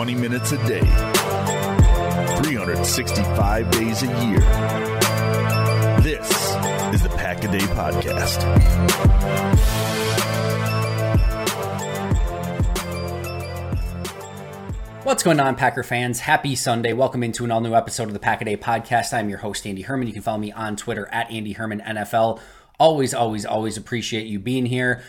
20 minutes a day, 365 days a year. This is the Pack a Day Podcast. What's going on, Packer fans? Happy Sunday. Welcome into an all new episode of the Pack a Day Podcast. I'm your host, Andy Herman. You can follow me on Twitter at Andy Herman NFL. Always, always, always appreciate you being here.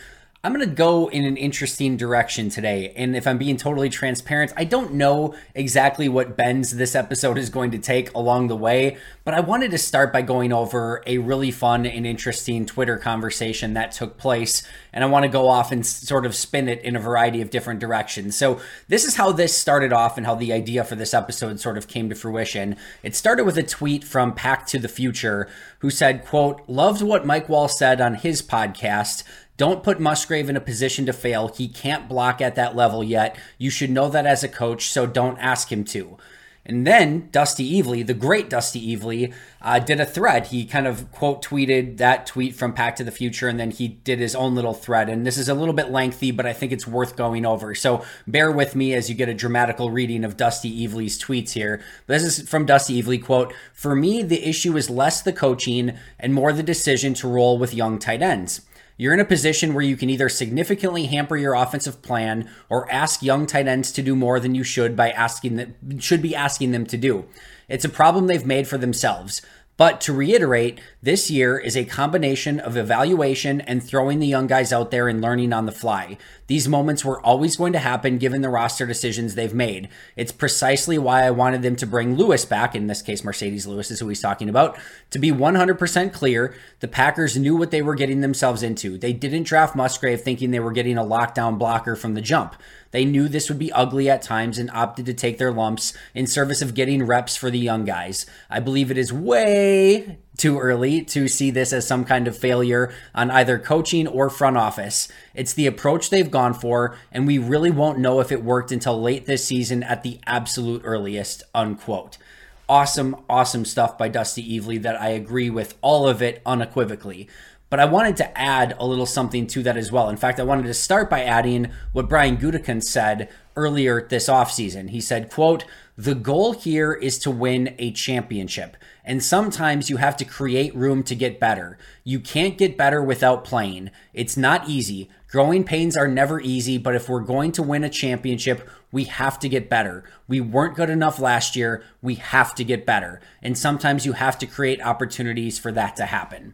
I'm going to go in an interesting direction today. And if I'm being totally transparent, I don't know exactly what bends this episode is going to take along the way, but I wanted to start by going over a really fun and interesting Twitter conversation that took place. And I want to go off and sort of spin it in a variety of different directions. So, this is how this started off and how the idea for this episode sort of came to fruition. It started with a tweet from Pack to the Future who said, quote, loved what Mike Wahle said on his podcast don't put Musgrave in a position to fail. He can't block at that level yet. You should know that as a coach, so don't ask him to. And then Dusty Evely, the great Dusty Evely, uh, did a thread. He kind of quote tweeted that tweet from Pack to the Future, and then he did his own little thread. And this is a little bit lengthy, but I think it's worth going over. So bear with me as you get a dramatical reading of Dusty Evely's tweets here. This is from Dusty Evely, quote, For me, the issue is less the coaching and more the decision to roll with young tight ends. You're in a position where you can either significantly hamper your offensive plan or ask young tight ends to do more than you should by asking them should be asking them to do. It's a problem they've made for themselves. But to reiterate, this year is a combination of evaluation and throwing the young guys out there and learning on the fly. These moments were always going to happen given the roster decisions they've made. It's precisely why I wanted them to bring Lewis back, in this case, Marcedes Lewis is who he's talking about. To be 100% clear, the Packers knew what they were getting themselves into. They didn't draft Musgrave thinking they were getting a lockdown blocker from the jump. They knew this would be ugly at times and opted to take their lumps in service of getting reps for the young guys. I believe it is way too early to see this as some kind of failure on either coaching or front office. It's the approach they've gone for, and we really won't know if it worked until late this season at the absolute earliest, unquote. Awesome, awesome stuff by Dusty Evely that I agree with all of it unequivocally. But I wanted to add a little something to that as well. In fact, I wanted to start by adding what Brian Gutekunst said earlier this offseason. He said, quote, the goal here is to win a championship. And sometimes you have to create room to get better. You can't get better without playing. It's not easy. Growing pains are never easy, but if we're going to win a championship, we have to get better. We weren't good enough last year. We have to get better. And sometimes you have to create opportunities for that to happen.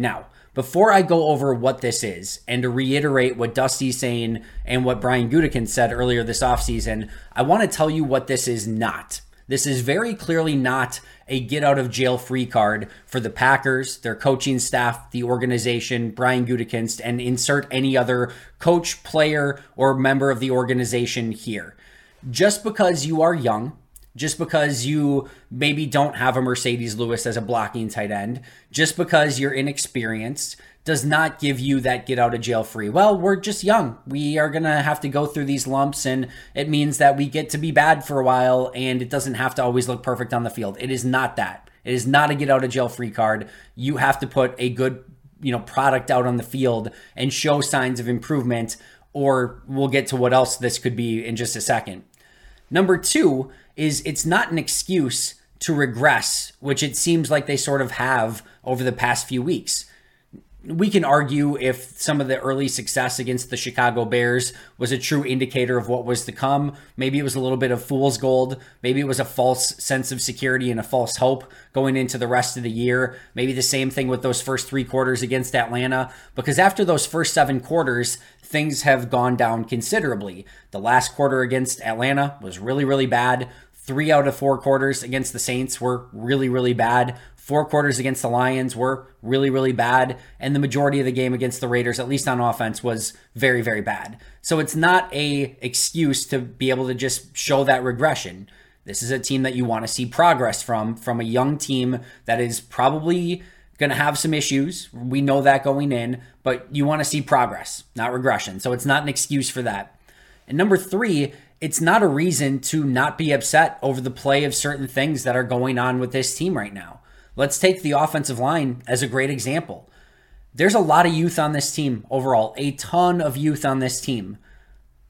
Now, before I go over what this is and to reiterate what Dusty's saying and what Brian Gutekunst said earlier this offseason, I want to tell you what this is not. This is very clearly not a get out of jail free card for the Packers, their coaching staff, the organization, Brian Gutekunst, and insert any other coach, player, or member of the organization here. Just because you are young, just because you maybe don't have a Marcedes Lewis as a blocking tight end, just because you're inexperienced, does not give you that get out of jail free. Well, we're just young. We are going to have to go through these lumps, and it means that we get to be bad for a while, and it doesn't have to always look perfect on the field. It is not that. It is not a get out of jail free card. You have to put a good you know product out on the field and show signs of improvement or we'll get to what else this could be in just a second. Number 2, is it's not an excuse to regress, which it seems like they sort of have over the past few weeks. We can argue if some of the early success against the Chicago Bears was a true indicator of what was to come. Maybe it was a little bit of fool's gold. Maybe it was a false sense of security and a false hope going into the rest of the year. Maybe the same thing with those first three quarters against Atlanta. Because after those first seven quarters, things have gone down considerably. The last quarter against Atlanta was really, really bad. Three out of four quarters against the Saints were really, really bad. Four quarters against the Lions were really, really bad. And the majority of the game against the Raiders, at least on offense, was very, very bad. So it's not a excuse to be able to just show that regression. This is a team that you want to see progress from, from a young team that is probably going to have some issues. We know that going in, but you want to see progress, not regression. So it's not an excuse for that. And number three, it's not a reason to not be upset over the play of certain things that are going on with this team right now. Let's take the offensive line as a great example. There's a lot of youth on this team overall, a ton of youth on this team.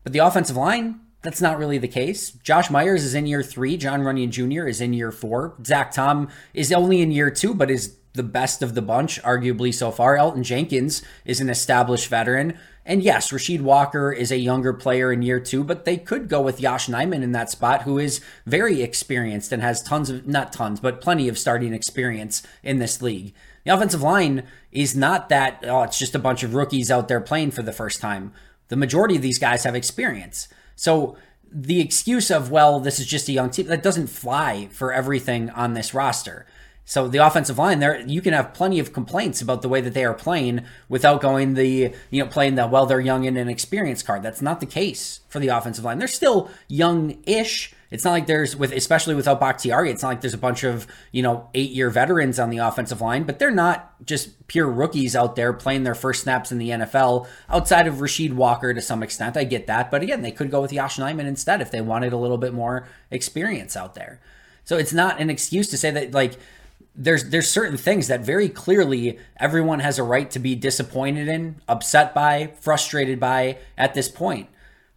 But the offensive line that's not really the case. Josh Myers is in year three. John Runyan Jr. is in year four. Zach Tom is only in year two, but is the best of the bunch, arguably so far. Elgton Jenkins is an established veteran. And yes, Rasheed Walker is a younger player in year two, but they could go with Yosh Nijman in that spot, who is very experienced and has tons of, not tons, but plenty of starting experience in this league. The offensive line is not that, oh, it's just a bunch of rookies out there playing for the first time. The majority of these guys have experience. So the excuse of, well, this is just a young team, that doesn't fly for everything on this roster. So the offensive line there, you can have plenty of complaints about the way that they are playing without going the, you know, playing the, well, they're young and inexperienced card. That's not the case for the offensive line. They're still young-ish. It's not like there's with, especially without Bakhtiari, it's not like there's a bunch of, you know, eight-year veterans on the offensive line, but they're not just pure rookies out there playing their first snaps in the NFL outside of Rasheed Walker to some extent. I get that. But again, they could go with Yosh Nijman instead if they wanted a little bit more experience out there. So it's not an excuse to say that like there's there's certain things that very clearly everyone has a right to be disappointed in, upset by, frustrated by at this point.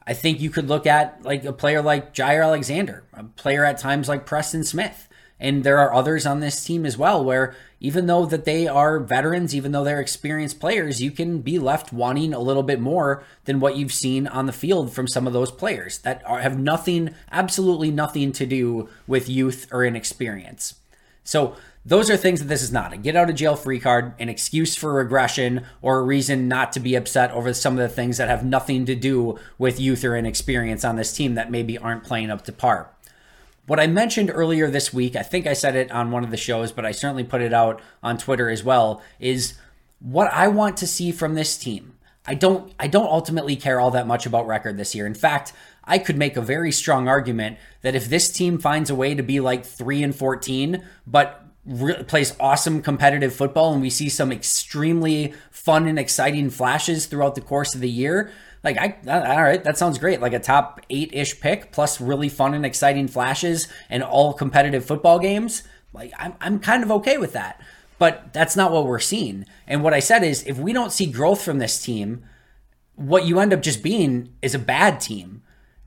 I think you could look at like a player like Jaire Alexander, a player at times like Preston Smith. And there are others on this team as well where even though that they are veterans, even though they're experienced players, you can be left wanting a little bit more than what you've seen on the field from some of those players that are, have nothing, absolutely nothing to do with youth or inexperience. So those are things that this is not a get out of jail free card, an excuse for regression, or a reason not to be upset over some of the things that have nothing to do with youth or inexperience on this team that maybe aren't playing up to par. What I mentioned earlier this week, I think I said it on one of the shows, but I certainly put it out on Twitter as well, is what I want to see from this team. I don't I don't ultimately care all that much about record this year. In fact, I could make a very strong argument that if this team finds a way to be like 3 and 14, but re- plays awesome competitive football and we see some extremely fun and exciting flashes throughout the course of the year, like I all right, that sounds great. Like a top 8-ish pick plus really fun and exciting flashes and all competitive football games. Like I'm I'm kind of okay with that. But that's not what we're seeing. And what I said is if we don't see growth from this team, what you end up just being is a bad team.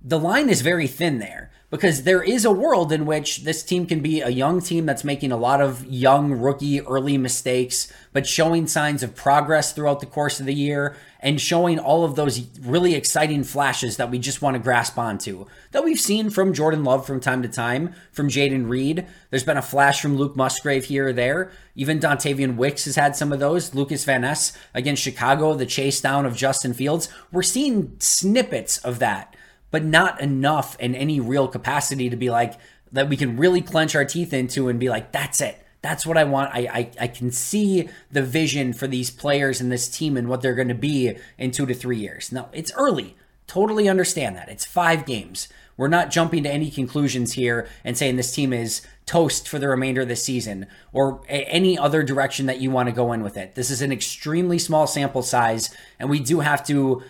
The line is very thin there because there is a world in which this team can be a young team that's making a lot of young rookie early mistakes, but showing signs of progress throughout the course of the year and showing all of those really exciting flashes that we just want to grasp onto. That we've seen from Jordan Love from time to time, from Jayden Reed. There's been a flash from Luke Musgrave here or there. Even Dontayvion Wicks has had some of those. Lucas Van Ness against Chicago, the chase down of Justin Fields. We're seeing snippets of that but not enough in any real capacity to be like that we can really clench our teeth into and be like, that's it. That's what I want. I, I, I can see the vision for these players and this team and what they're going to be in two to three years. Now, it's early. Totally understand that. It's five games. We're not jumping to any conclusions here and saying this team is toast for the remainder of the season or any other direction that you want to go in with it. This is an extremely small sample size, and we do have to,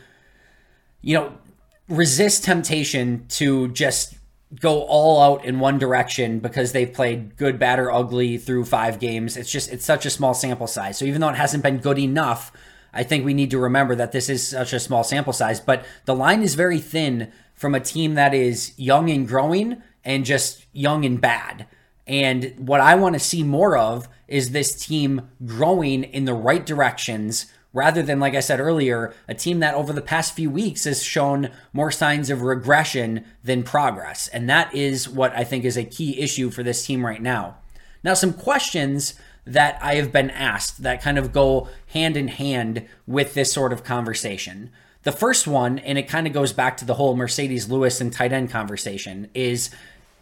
you know, resist temptation to just go all out in one direction because they've played good, bad, or ugly through five games. It's just it's such a small sample size. So even though it hasn't been good enough, I think we need to remember that this is such a small sample size. But the line is very thin from a team that is young and growing and just young and bad. And what I want to see more of is this team growing in the right directions rather than, like I said earlier, a team that over the past few weeks has shown more signs of regression than progress. And that is what I think is a key issue for this team right now. Now, some questions that I have been asked that kind of go hand in hand with this sort of conversation. The first one, and it kind of goes back to the whole Marcedes Lewis and tight end conversation, is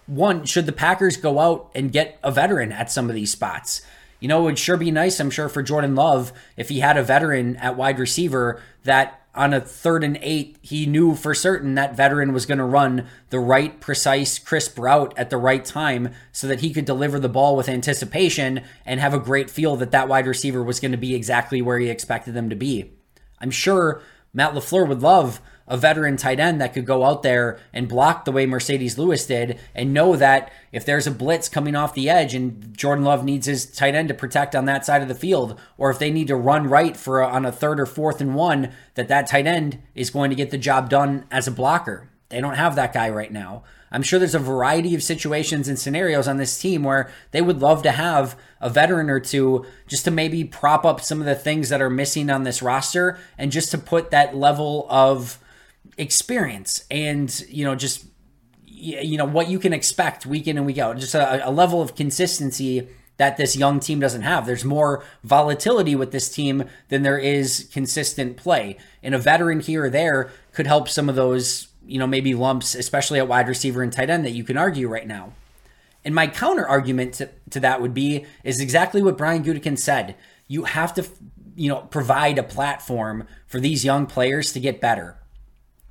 one, should the Packers go out and get a veteran at some of these spots? You know, it would sure be nice, I'm sure, for Jordan Love if he had a veteran at wide receiver that on a third and eight, he knew for certain that veteran was going to run the right, precise, crisp route at the right time so that he could deliver the ball with anticipation and have a great feel that that wide receiver was going to be exactly where he expected them to be. I'm sure Matt LaFleur would love a veteran tight end that could go out there and block the way Marcedes Lewis did and know that if there's a blitz coming off the edge and Jordan Love needs his tight end to protect on that side of the field or if they need to run right for a, on a third or fourth and one that that tight end is going to get the job done as a blocker. They don't have that guy right now. I'm sure there's a variety of situations and scenarios on this team where they would love to have a veteran or two just to maybe prop up some of the things that are missing on this roster and just to put that level of experience and, you know, just, you know, what you can expect week in and week out, just a, a level of consistency that this young team doesn't have. There's more volatility with this team than there is consistent play. And a veteran here or there could help some of those you know, maybe lumps, especially at wide receiver and tight end, that you can argue right now. And my counter argument to, to that would be is exactly what Brian Gutekunst said. You have to, you know, provide a platform for these young players to get better.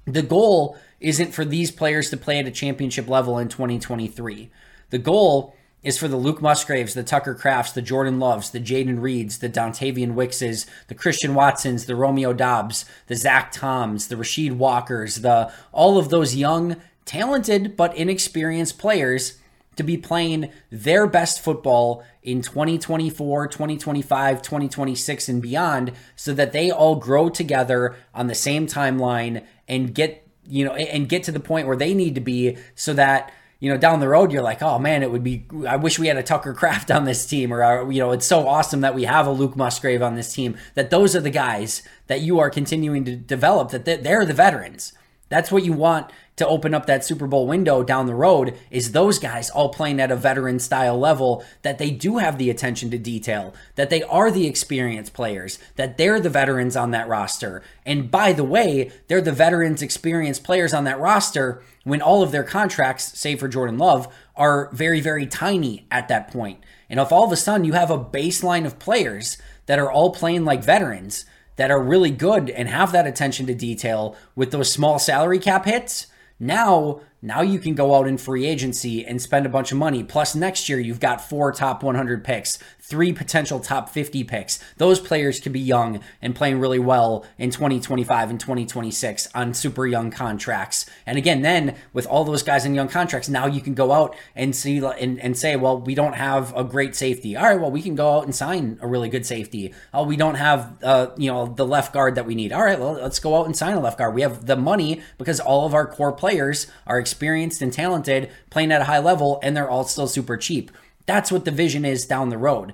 The goal isn't for these players to play at a championship level in 2023. The goal is for the Luke Musgraves, the Tucker Krafts, the Jordan Loves, the Jayden Reeds, the Dontayvion Wickses, the Christian Watsons, the Romeo Doubs, the Zach Toms, the Rasheed Walkers, the all of those young, talented but inexperienced players to be playing their best football in 2024, 2025, 2026 and beyond so that they all grow together on the same timeline and get, you know, and get to the point where they need to be so that you know, down the road, you're like, oh man, it would be. I wish we had a Tucker Kraft on this team, or uh, you know, it's so awesome that we have a Luke Musgrave on this team. That those are the guys that you are continuing to develop. That they're the veterans. That's what you want to open up that Super Bowl window down the road is those guys all playing at a veteran style level that they do have the attention to detail, that they are the experienced players, that they're the veterans on that roster. And by the way, they're the veterans experienced players on that roster when all of their contracts, save for Jordan Love, are very, very tiny at that point. And if all of a sudden you have a baseline of players that are all playing like veterans, that are really good and have that attention to detail with those small salary cap hits, now now you can go out in free agency and spend a bunch of money. Plus, next year you've got four top 100 picks, three potential top 50 picks. Those players could be young and playing really well in 2025 and 2026 on super young contracts. And again, then with all those guys in young contracts, now you can go out and see and, and say, well, we don't have a great safety. All right, well, we can go out and sign a really good safety. Oh, we don't have, uh, you know, the left guard that we need. All right, well, let's go out and sign a left guard. We have the money because all of our core players are experienced and talented, playing at a high level, and they're all still super cheap. That's what the vision is down the road.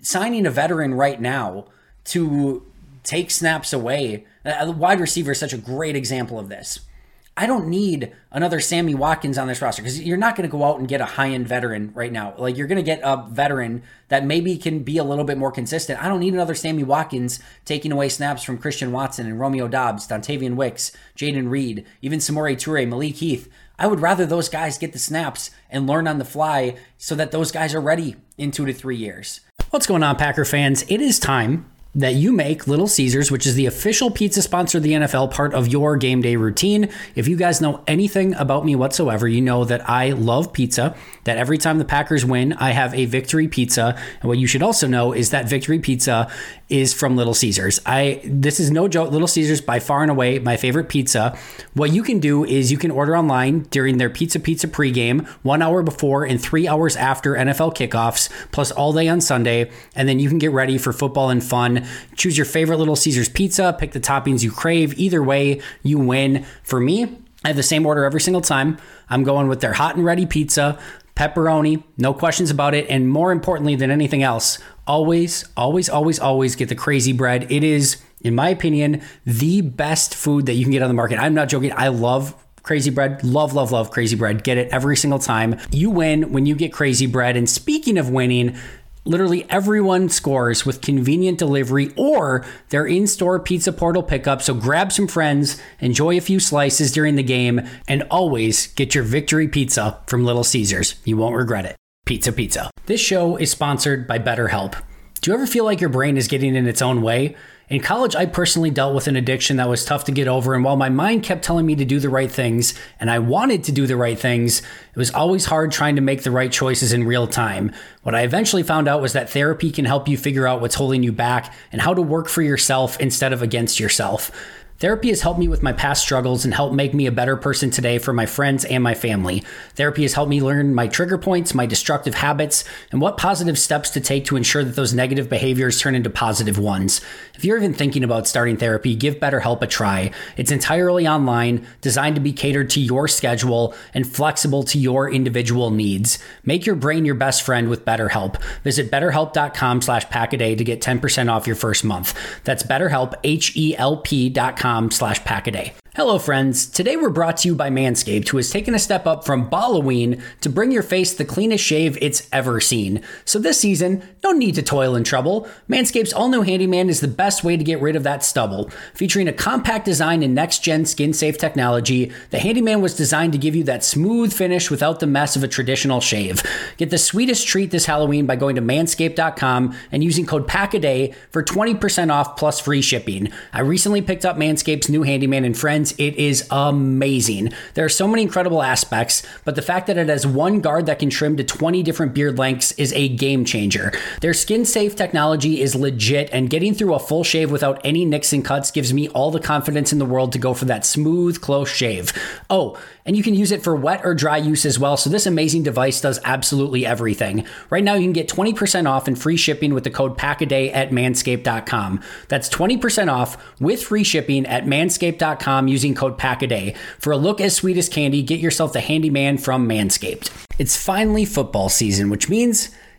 Signing a veteran right now to take snaps away, a wide receiver is such a great example of this. I don't need another Sammy Watkins on this roster because you're not going to go out and get a high end veteran right now. Like you're going to get a veteran that maybe can be a little bit more consistent. I don't need another Sammy Watkins taking away snaps from Christian Watson and Romeo Doubs, Dontayvion Wicks, Jayden Reed, even Samori Toure, Malik Heath. I would rather those guys get the snaps and learn on the fly so that those guys are ready in two to three years. What's going on, Packer fans? It is time that you make Little Caesars, which is the official pizza sponsor of the NFL, part of your game day routine. If you guys know anything about me whatsoever, you know that I love pizza, that every time the Packers win, I have a victory pizza. And what you should also know is that victory pizza is from Little Caesars. I this is no joke. Little Caesars by far and away my favorite pizza. What you can do is you can order online during their Pizza Pizza pregame, one hour before and three hours after NFL kickoffs, plus all day on Sunday, and then you can get ready for football and fun. Choose your favorite Little Caesars pizza, pick the toppings you crave. Either way, you win. For me, I have the same order every single time. I'm going with their hot and ready pizza, pepperoni, no questions about it. And more importantly than anything else, always, always, always, always get the crazy bread. It is, in my opinion, the best food that you can get on the market. I'm not joking. I love Crazy Bread. Love, love, love Crazy Bread. Get it every single time. You win when you get Crazy Bread. And speaking of winning, literally everyone scores with convenient delivery or their in-store pizza portal pickup. So grab some friends, enjoy a few slices during the game, and always get your victory pizza from Little Caesars. You won't regret it. Pizza Pizza. This show is sponsored by BetterHelp. Do you ever feel like your brain is getting in its own way? In college, I personally dealt with an addiction that was tough to get over, and while my mind kept telling me to do the right things, and I wanted to do the right things, it was always hard trying to make the right choices in real time. What I eventually found out was that therapy can help you figure out what's holding you back and how to work for yourself instead of against yourself. Therapy has helped me with my past struggles and helped make me a better person today for my friends and my family. Therapy has helped me learn my trigger points, my destructive habits, and what positive steps to take to ensure that those negative behaviors turn into positive ones. If you're even thinking about starting therapy, give BetterHelp a try. It's entirely online, designed to be catered to your schedule, and flexible to your individual needs. Make your brain your best friend with BetterHelp. Visit betterhelp.com slash packaday to get 10% off your first month. That's betterhelp, H-E-L-P dot com slash packaday. Hello, friends. Today we're brought to you by Manscaped, who has taken a step up from Halloween to bring your face the cleanest shave it's ever seen. So this season, no need to toil and trouble. Manscaped's all new Handyman is the best way to get rid of that stubble. Featuring a compact design and next gen skin safe technology, the Handyman was designed to give you that smooth finish without the mess of a traditional shave. Get the sweetest treat this Halloween by going to manscaped.com and using code PACKADAY for 20% off plus free shipping. I recently picked up Manscaped's new Handyman and Friends it is amazing. There are so many incredible aspects, but the fact that it has one guard that can trim to 20 different beard lengths is a game changer. Their skin safe technology is legit, and getting through a full shave without any nicks and cuts gives me all the confidence in the world to go for that smooth, close shave. Oh, and you can use it for wet or dry use as well. So this amazing device does absolutely everything. Right now, you can get 20% off and free shipping with the code PACKADAY at manscaped.com. That's 20% off with free shipping at manscaped.com using code PACKADAY. For a look as sweet as candy, get yourself the handyman from Manscaped. It's finally football season, which means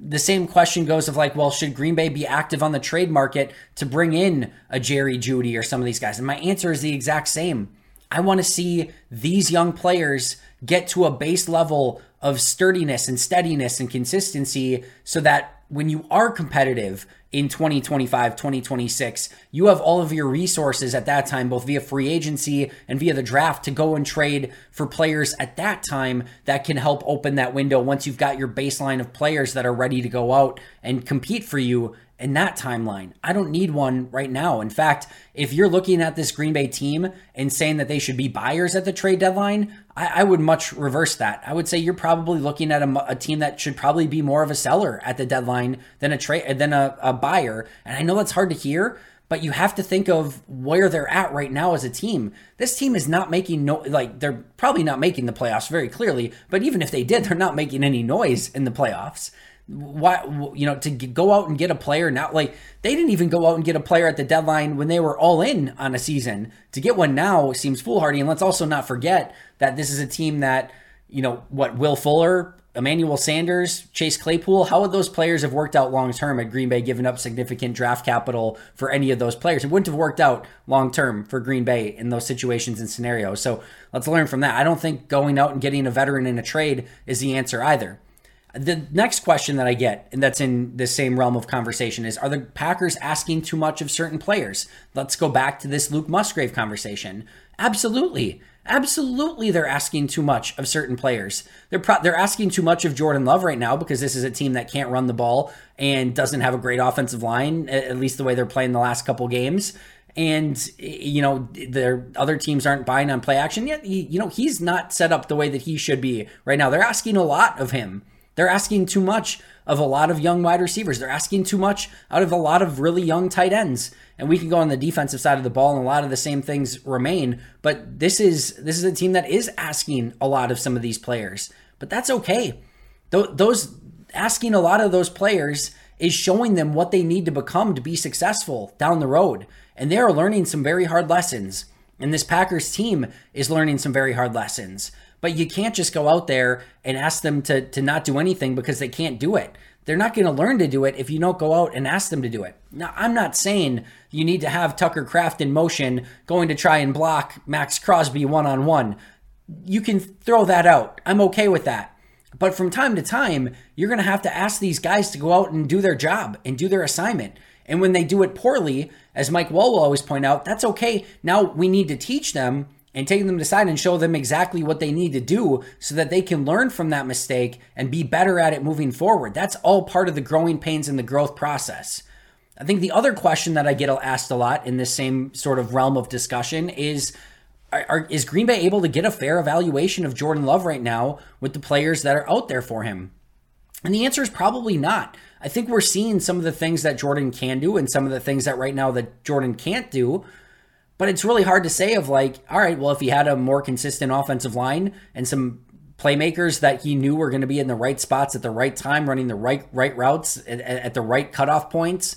the same question goes of like, well, should Green Bay be active on the trade market to bring in a Jerry Jeudy or some of these guys? And my answer is the exact same. I want to see these young players get to a base level of sturdiness and steadiness and consistency so that when you are competitive in 2025, 2026, you have all of your resources at that time, both via free agency and via the draft, to go and trade for players at that time that can help open that window once you've got your baseline of players that are ready to go out and compete for you in that timeline. I don't need one right now. In fact, if you're looking at this Green Bay team and saying that they should be buyers at the trade deadline, I, I would much reverse that. I would say you're probably looking at a, a, team that should probably be more of a seller at the deadline than a trade than a, a buyer. And I know that's hard to hear, but you have to think of where they're at right now as a team. This team is not making no like they're probably not making the playoffs very clearly, but even if they did, they're not making any noise in the playoffs why you know to go out and get a player now like they didn't even go out and get a player at the deadline when they were all in on a season. To get one now seems foolhardy and let's also not forget that this is a team that you know what will fuller emmanuel sanders chase claypool how would those players have worked out long term at green bay giving up significant draft capital for any of those players? It wouldn't have worked out long term for green bay in those situations and scenarios. So let's learn from that. I don't think going out and getting a veteran in a trade is the answer either the next question that I get, and that's in the same realm of conversation, is Are the Packers asking too much of certain players? Let's go back to this Luke Musgrave conversation. Absolutely. Absolutely, they're asking too much of certain players. They're pro- they're asking too much of Jordan Love right now because this is a team that can't run the ball and doesn't have a great offensive line, at least the way they're playing the last couple games. And you know, their other teams aren't buying on play action yet. you know, he's not set up the way that he should be right now. They're asking a lot of him They're asking too much of a lot of young wide receivers. They're asking too much out of a lot of really young tight ends. And we can go on the defensive side of the ball and a lot of the same things remain, but this is this is a team that is asking a lot of some of these players. But that's okay. Those asking a lot of those players is showing them what they need to become to be successful down the road. And they are learning some very hard lessons. And this Packers team is learning some very hard lessons. But you can't just go out there and ask them to, to not do anything because they can't do it. They're not going to learn to do it if you don't go out and ask them to do it. Now, I'm not saying you need to have Tucker Kraft in motion going to try and block Maxx Crosby one on one. You can throw that out. I'm okay with that. But from time to time, you're going to have to ask these guys to go out and do their job and do their assignment. And when they do it poorly, as Mike Wahle will always point out, that's okay. Now we need to teach them and take them aside and show them exactly what they need to do so that they can learn from that mistake and be better at it moving forward. That's all part of the growing pains and the growth process. I think the other question that I get asked a lot in this same sort of realm of discussion is are, are, is Green Bay able to get a fair evaluation of Jordan Love right now with the players that are out there for him? And the answer is probably not. I think we're seeing some of the things that Jordan can do and some of the things that right now that Jordan can't do. But it's really hard to say of like, all right, well, if he had a more consistent offensive line and some playmakers that he knew were going to be in the right spots at the right time, running the right right routes at, at the right cutoff points,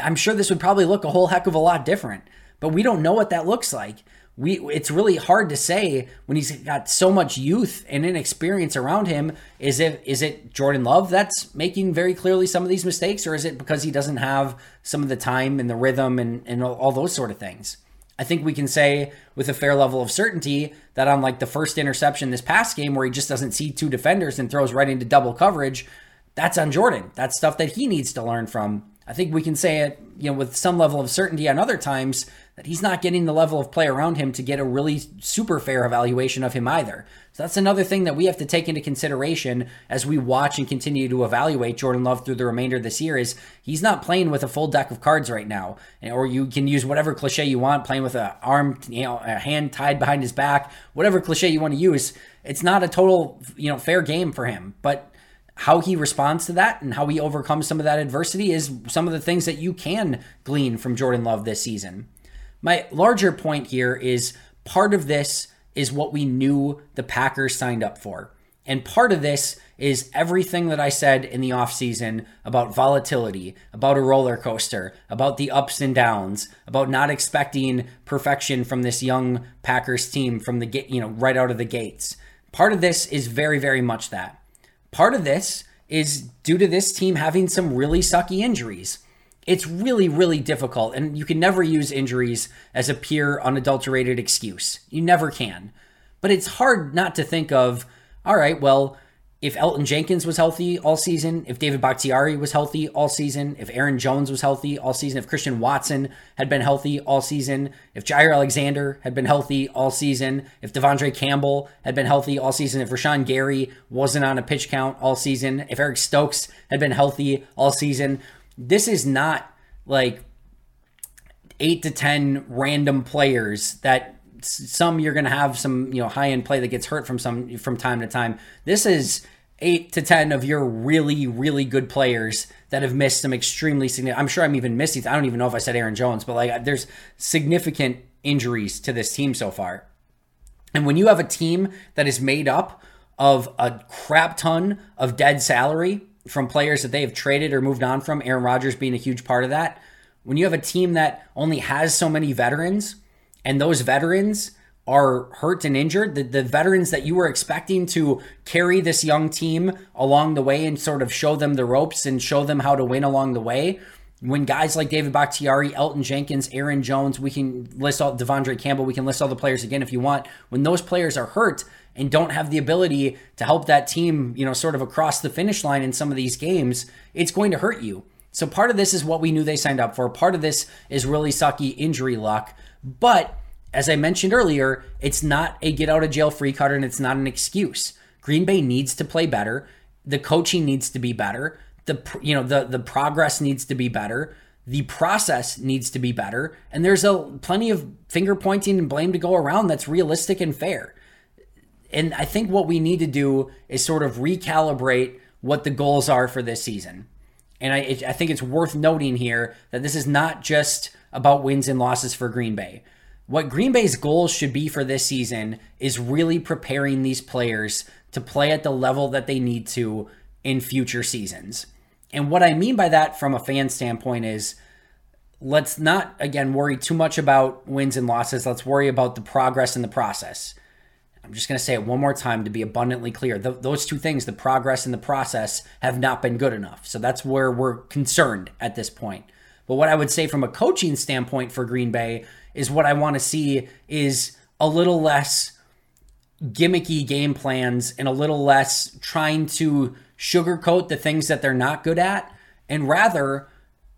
I'm sure this would probably look a whole heck of a lot different. But we don't know what that looks like we it's really hard to say when he's got so much youth and inexperience around him is it is it Jordan Love that's making very clearly some of these mistakes or is it because he doesn't have some of the time and the rhythm and and all those sort of things I think we can say with a fair level of certainty that on like the first interception this past game where he just doesn't see two defenders and throws right into double coverage that's on Jordan. That's stuff that he needs to learn from I think we can say it you know with some level of certainty on other times that he's not getting the level of play around him to get a really super fair evaluation of him either. So that's another thing that we have to take into consideration as we watch and continue to evaluate Jordan Love through the remainder of this year is he's not playing with a full deck of cards right now. Or you can use whatever cliche you want, playing with a arm, you know, a hand tied behind his back, whatever cliche you want to use. It's not a total, you know, fair game for him. But how he responds to that and how he overcomes some of that adversity is some of the things that you can glean from Jordan Love this season. My larger point here is part of this is what we knew the Packers signed up for. And part of this is everything that I said in the offseason about volatility, about a roller coaster, about the ups and downs, about not expecting perfection from this young Packers team from the get, you know, right out of the gates. Part of this is very very much that. Part of this is due to this team having some really sucky injuries it's really, really difficult. And you can never use injuries as a pure, unadulterated excuse. You never can. But it's hard not to think of, all right, well, if Elgton Jenkins was healthy all season, if David Bakhtiari was healthy all season, if Aaron Jones was healthy all season, if Christian Watson had been healthy all season, if Jaire Alexander had been healthy all season, if De'Vondre Campbell had been healthy all season, if Rashan Gary wasn't on a pitch count all season, if Eric Stokes had been healthy all season, this is not like eight to 10 random players that some you're going to have some, you know, high end play that gets hurt from some from time to time. This is eight to 10 of your really, really good players that have missed some extremely significant. I'm sure I'm even missing. I don't even know if I said Aaron Jones, but like there's significant injuries to this team so far. And when you have a team that is made up of a crap ton of dead salary, from players that they have traded or moved on from, Aaron Rodgers being a huge part of that. When you have a team that only has so many veterans and those veterans are hurt and injured, the, the veterans that you were expecting to carry this young team along the way and sort of show them the ropes and show them how to win along the way, when guys like David Bakhtiari, Elgton Jenkins, Aaron Jones, we can list all De'Vondre Campbell, we can list all the players again if you want. When those players are hurt, and don't have the ability to help that team, you know, sort of across the finish line in some of these games, it's going to hurt you. So part of this is what we knew they signed up for. Part of this is really sucky injury luck. But as I mentioned earlier, it's not a get out of jail free card and it's not an excuse. Green Bay needs to play better. The coaching needs to be better. The you know the the progress needs to be better. The process needs to be better. And there's a plenty of finger pointing and blame to go around that's realistic and fair. And I think what we need to do is sort of recalibrate what the goals are for this season. And I, I think it's worth noting here that this is not just about wins and losses for Green Bay. What Green Bay's goals should be for this season is really preparing these players to play at the level that they need to in future seasons. And what I mean by that from a fan standpoint is let's not, again, worry too much about wins and losses. Let's worry about the progress in the process. I'm just going to say it one more time to be abundantly clear. Th- those two things, the progress and the process, have not been good enough. So that's where we're concerned at this point. But what I would say from a coaching standpoint for Green Bay is what I want to see is a little less gimmicky game plans and a little less trying to sugarcoat the things that they're not good at and rather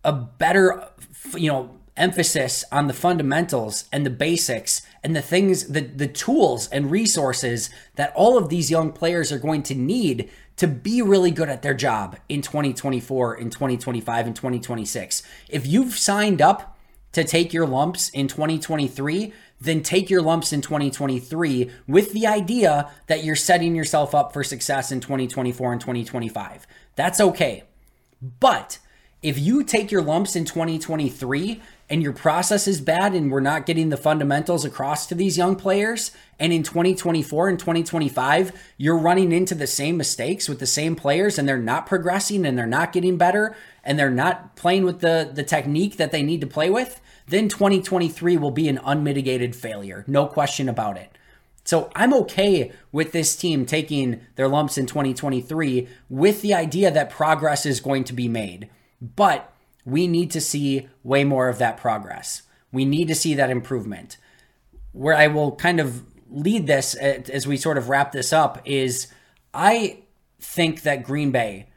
a better you know emphasis on the fundamentals and the basics and the things the the tools and resources that all of these young players are going to need to be really good at their job in 2024 in 2025 and 2026 if you've signed up to take your lumps in 2023 then take your lumps in 2023 with the idea that you're setting yourself up for success in 2024 and 2025 that's okay. But if you take your lumps in 2023 and your process is bad and we're not getting the fundamentals across to these young players, and in 2024 and 2025, you're running into the same mistakes with the same players and they're not progressing and they're not getting better and they're not playing with the, the technique that they need to play with, then 2023 will be an unmitigated failure. No question about it. So I'm okay with this team taking their lumps in 2023 with the idea that progress is going to be made. But we need to see way more of that progress. We need to see that improvement. Where I will kind of lead this uh, as we sort of wrap this up is I think that Green Bay,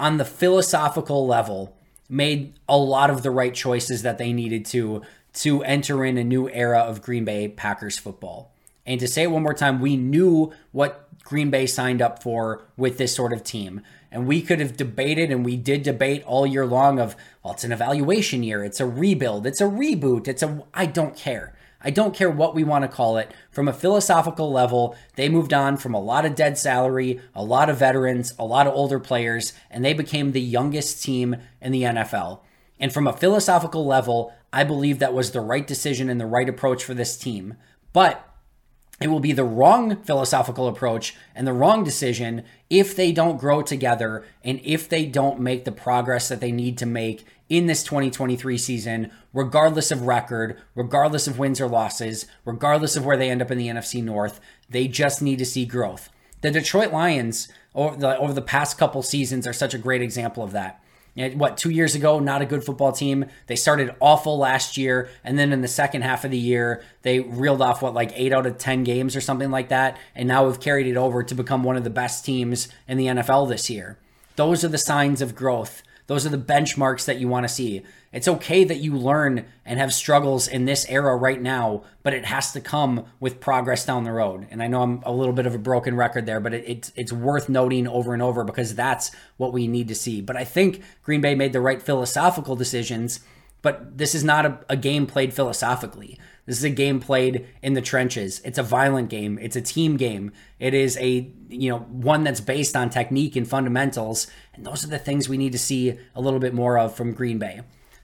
on the philosophical level, made a lot of the right choices that they needed to to enter in a new era of Green Bay Packers football. And to say it one more time, we knew what Green Bay signed up for with this sort of team. And we could have debated, and we did debate all year long of, well, it's an evaluation year, it's a rebuild, it's a reboot, it's a, I don't care. I don't care what we want to call it. From a philosophical level, they moved on from a lot of dead salary, a lot of veterans, a lot of older players, and they became the youngest team in the NFL. And from a philosophical level, I believe that was the right decision and the right approach for this team. But it will be the wrong philosophical approach and the wrong decision if they don't grow together and if they don't make the progress that they need to make in this 2023 season, regardless of record, regardless of wins or losses, regardless of where they end up in the NFC North. They just need to see growth. The Detroit Lions over the, over the past couple seasons are such a great example of that what two years ago not a good football team. They started awful last year and then in the second half of the year they reeled off what like eight out of ten games or something like that and now we've carried it over to become one of the best teams in the nfl this year. Those are the signs of growth those are the benchmarks that you want to see. It's okay that you learn and have struggles in this era right now, but it has to come with progress down the road. And I know I'm a little bit of a broken record there, but it, it's it's worth noting over and over because that's what we need to see. But I think Green Bay made the right philosophical decisions, but this is not a, a game played philosophically. This is a game played in the trenches. It's a violent game. It's a team game. It is a, you know, one that's based on technique and fundamentals. And those are the things we need to see a little bit more of from Green Bay.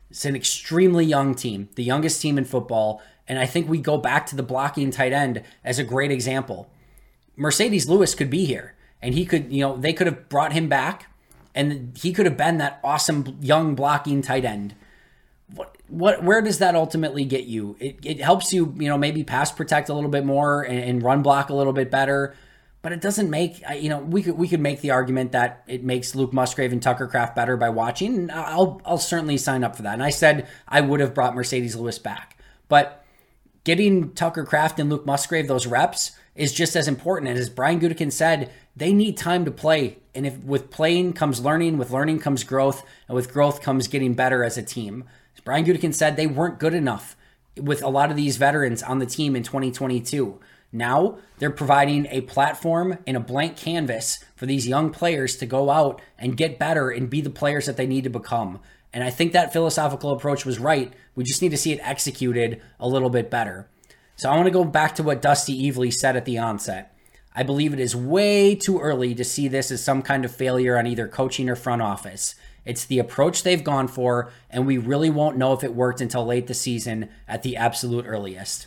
It's an extremely young team, the youngest team in football. And I think we go back to the blocking tight end as a great example. Marcedes Lewis could be here and he could, you know, they could have brought him back and he could have been that awesome young blocking tight end what what where does that ultimately get you? It, it helps you, you know, maybe pass protect a little bit more and, and run block a little bit better, but it doesn't make you know we could we could make the argument that it makes Luke Musgrave and Tucker Kraft better by watching. I'll I'll certainly sign up for that. And I said I would have brought Marcedes Lewis back, but getting Tucker Kraft and Luke Musgrave those reps is just as important. And as Brian Gutekunst said, they need time to play. And if with playing comes learning, with learning comes growth, and with growth comes getting better as a team. Brian Gutekunst said, they weren't good enough with a lot of these veterans on the team in 2022. Now they're providing a platform and a blank canvas for these young players to go out and get better and be the players that they need to become. And I think that philosophical approach was right. We just need to see it executed a little bit better. So I want to go back to what Dusty Evely said at the onset. I believe it is way too early to see this as some kind of failure on either coaching or front office. It's the approach they've gone for, and we really won't know if it worked until late the season at the absolute earliest.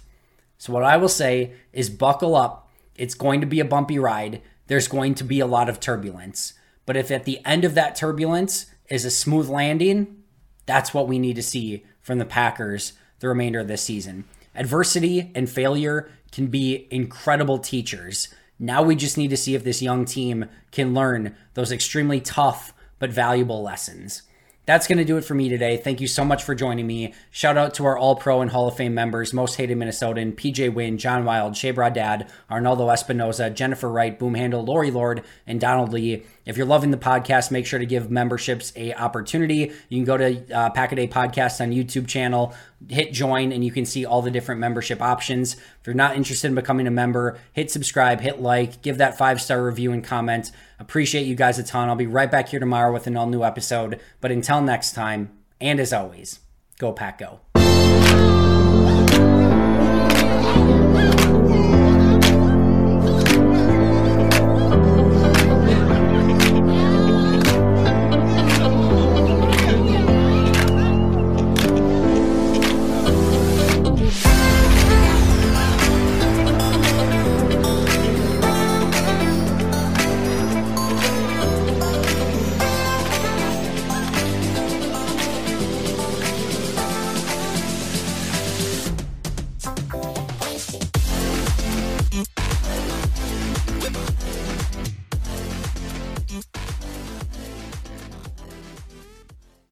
So, what I will say is buckle up. It's going to be a bumpy ride. There's going to be a lot of turbulence. But if at the end of that turbulence is a smooth landing, that's what we need to see from the Packers the remainder of this season. Adversity and failure can be incredible teachers. Now we just need to see if this young team can learn those extremely tough but valuable lessons. That's going to do it for me today. Thank you so much for joining me. Shout out to our All Pro and Hall of Fame members, Most Hated Minnesotan, PJ Wynn, John Wild, Shea Dad, Arnaldo Espinoza, Jennifer Wright, Boom Handle, Lori Lord, and Donald Lee. If you're loving the podcast, make sure to give memberships a opportunity. You can go to uh, Pack a Day Podcast on YouTube channel, hit join, and you can see all the different membership options. If you're not interested in becoming a member, hit subscribe, hit like, give that five star review and comment. Appreciate you guys a ton. I'll be right back here tomorrow with an all new episode. But until next time, and as always, go Pack Go.